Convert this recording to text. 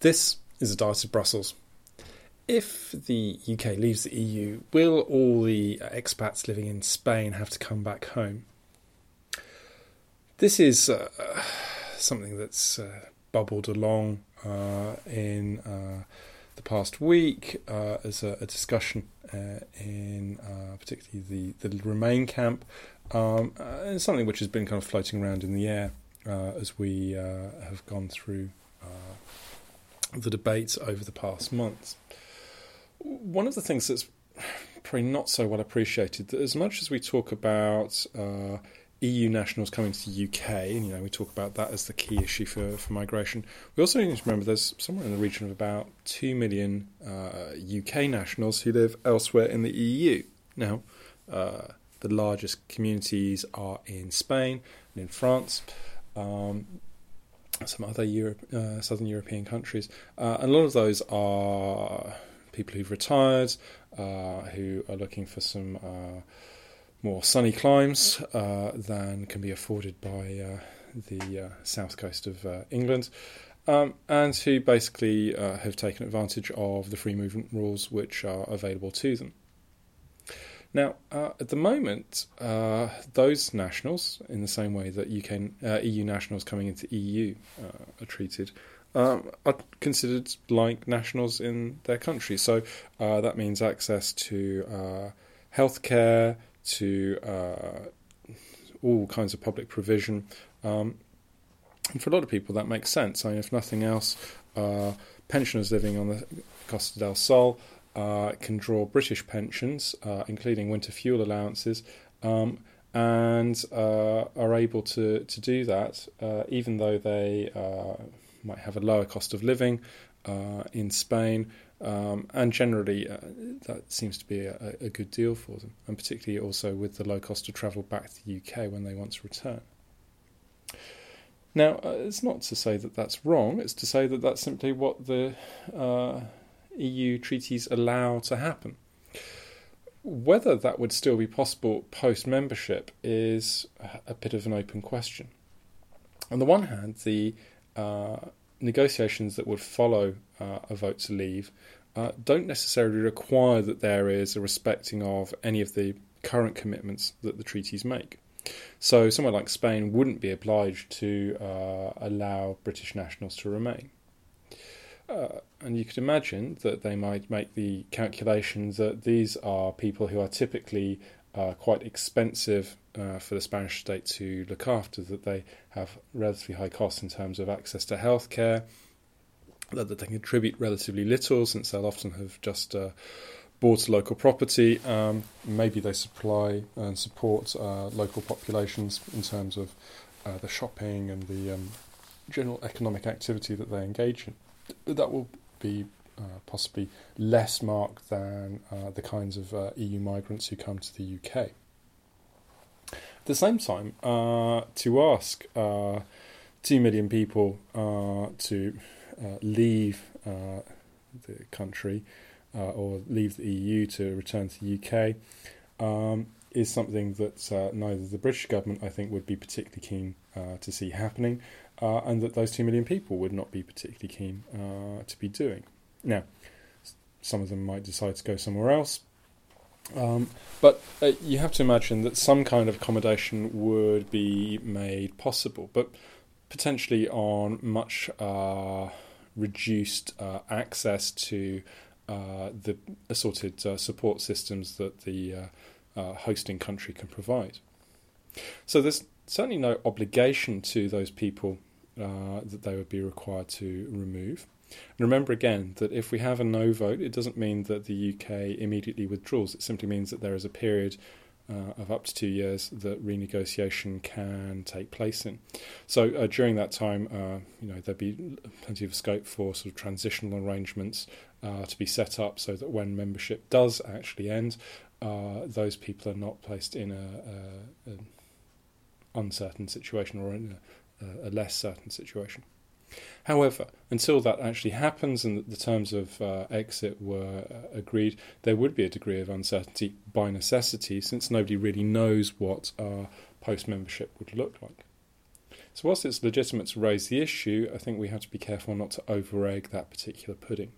This is a Diet of Brussels. If the UK leaves the EU, will all the expats living in Spain have to come back home? This is uh, something that's uh, bubbled along uh, in uh, the past week uh, as a, a discussion uh, in particularly the, the Remain camp, um, and something which has been kind of floating around in the air as we have gone through the debates over the past months. One of the things that's probably not so well appreciated that as much as we talk about uh, EU nationals coming to the UK, and you know we talk about that as the key issue for, for migration, we also need to remember there's somewhere in the region of about two million uh, UK nationals who live elsewhere in the EU. Now, uh, the largest communities are in Spain and in France. Um, some other Europe, uh, southern European countries, uh, and a lot of those are people who've retired, uh, who are looking for some uh, more sunny climes uh, than can be afforded by uh, the south coast of England. Um, and who basically have taken advantage of the free movement rules which are available to them. Now, uh, at the moment, uh, those nationals, in the same way that UK, uh, EU nationals coming into EU uh, are treated, um, are considered like nationals in their country. So uh, that means access to uh, healthcare, to all kinds of public provision. Um, and for a lot of people, that makes sense. I mean, if nothing else, pensioners living on the Costa del Sol uh, can draw British pensions, uh, including winter fuel allowances, um, and uh, are able to, to do that, uh, even though they uh, might have a lower cost of living uh, in Spain. Um, and generally, that seems to be a, a, good deal for them, and particularly also with the low cost of travel back to the UK when they want to return. Now, it's not to say that that's wrong, it's to say that that's simply what the EU treaties allow to happen. Whether that would still be possible post membership is a bit of an open question. On the one hand, the uh, negotiations that would follow uh, a vote to leave uh, don't necessarily require that there is a respecting of any of the current commitments that the treaties make. So, somewhere like Spain wouldn't be obliged to uh, allow British nationals to remain. Uh, and you could imagine that they might make the calculation that these are people who are typically uh, quite expensive uh, for the Spanish state to look after, that they have relatively high costs in terms of access to healthcare, that, that they contribute relatively little since they'll often have just uh, bought local property. Um, maybe they supply and support uh, local populations in terms of uh, the shopping and the um, general economic activity that they engage in that will be uh, possibly less marked than uh, the kinds of uh, EU migrants who come to the UK. At the same time, uh, to ask uh, 2 million people to leave the country or leave the EU to return to the UK um, is something that neither the British government, I think, would be particularly keen to see happening uh, and that those two million people would not be particularly keen uh, to be doing. Now, some of them might decide to go somewhere else, um, but uh, you have to imagine that some kind of accommodation would be made possible, but potentially on much uh, reduced uh, access to uh, the assorted support systems that the hosting country can provide. So there's certainly no obligation to those people uh, that they would be required to remove. And remember again that if we have a no vote, it doesn't mean that the UK immediately withdraws. It simply means that there is a period uh, of up to two years that renegotiation can take place in. So uh, during that time, uh, you know, there'd be plenty of scope for sort of transitional arrangements uh, to be set up so that when membership does actually end, uh, those people are not placed in a, a, a uncertain situation or in a a less certain situation. However, until that actually happens and the terms of uh, exit were uh, agreed, there would be a degree of uncertainty by necessity since nobody really knows what our post membership would look like. So, whilst it's legitimate to raise the issue, I think we have to be careful not to over egg that particular pudding.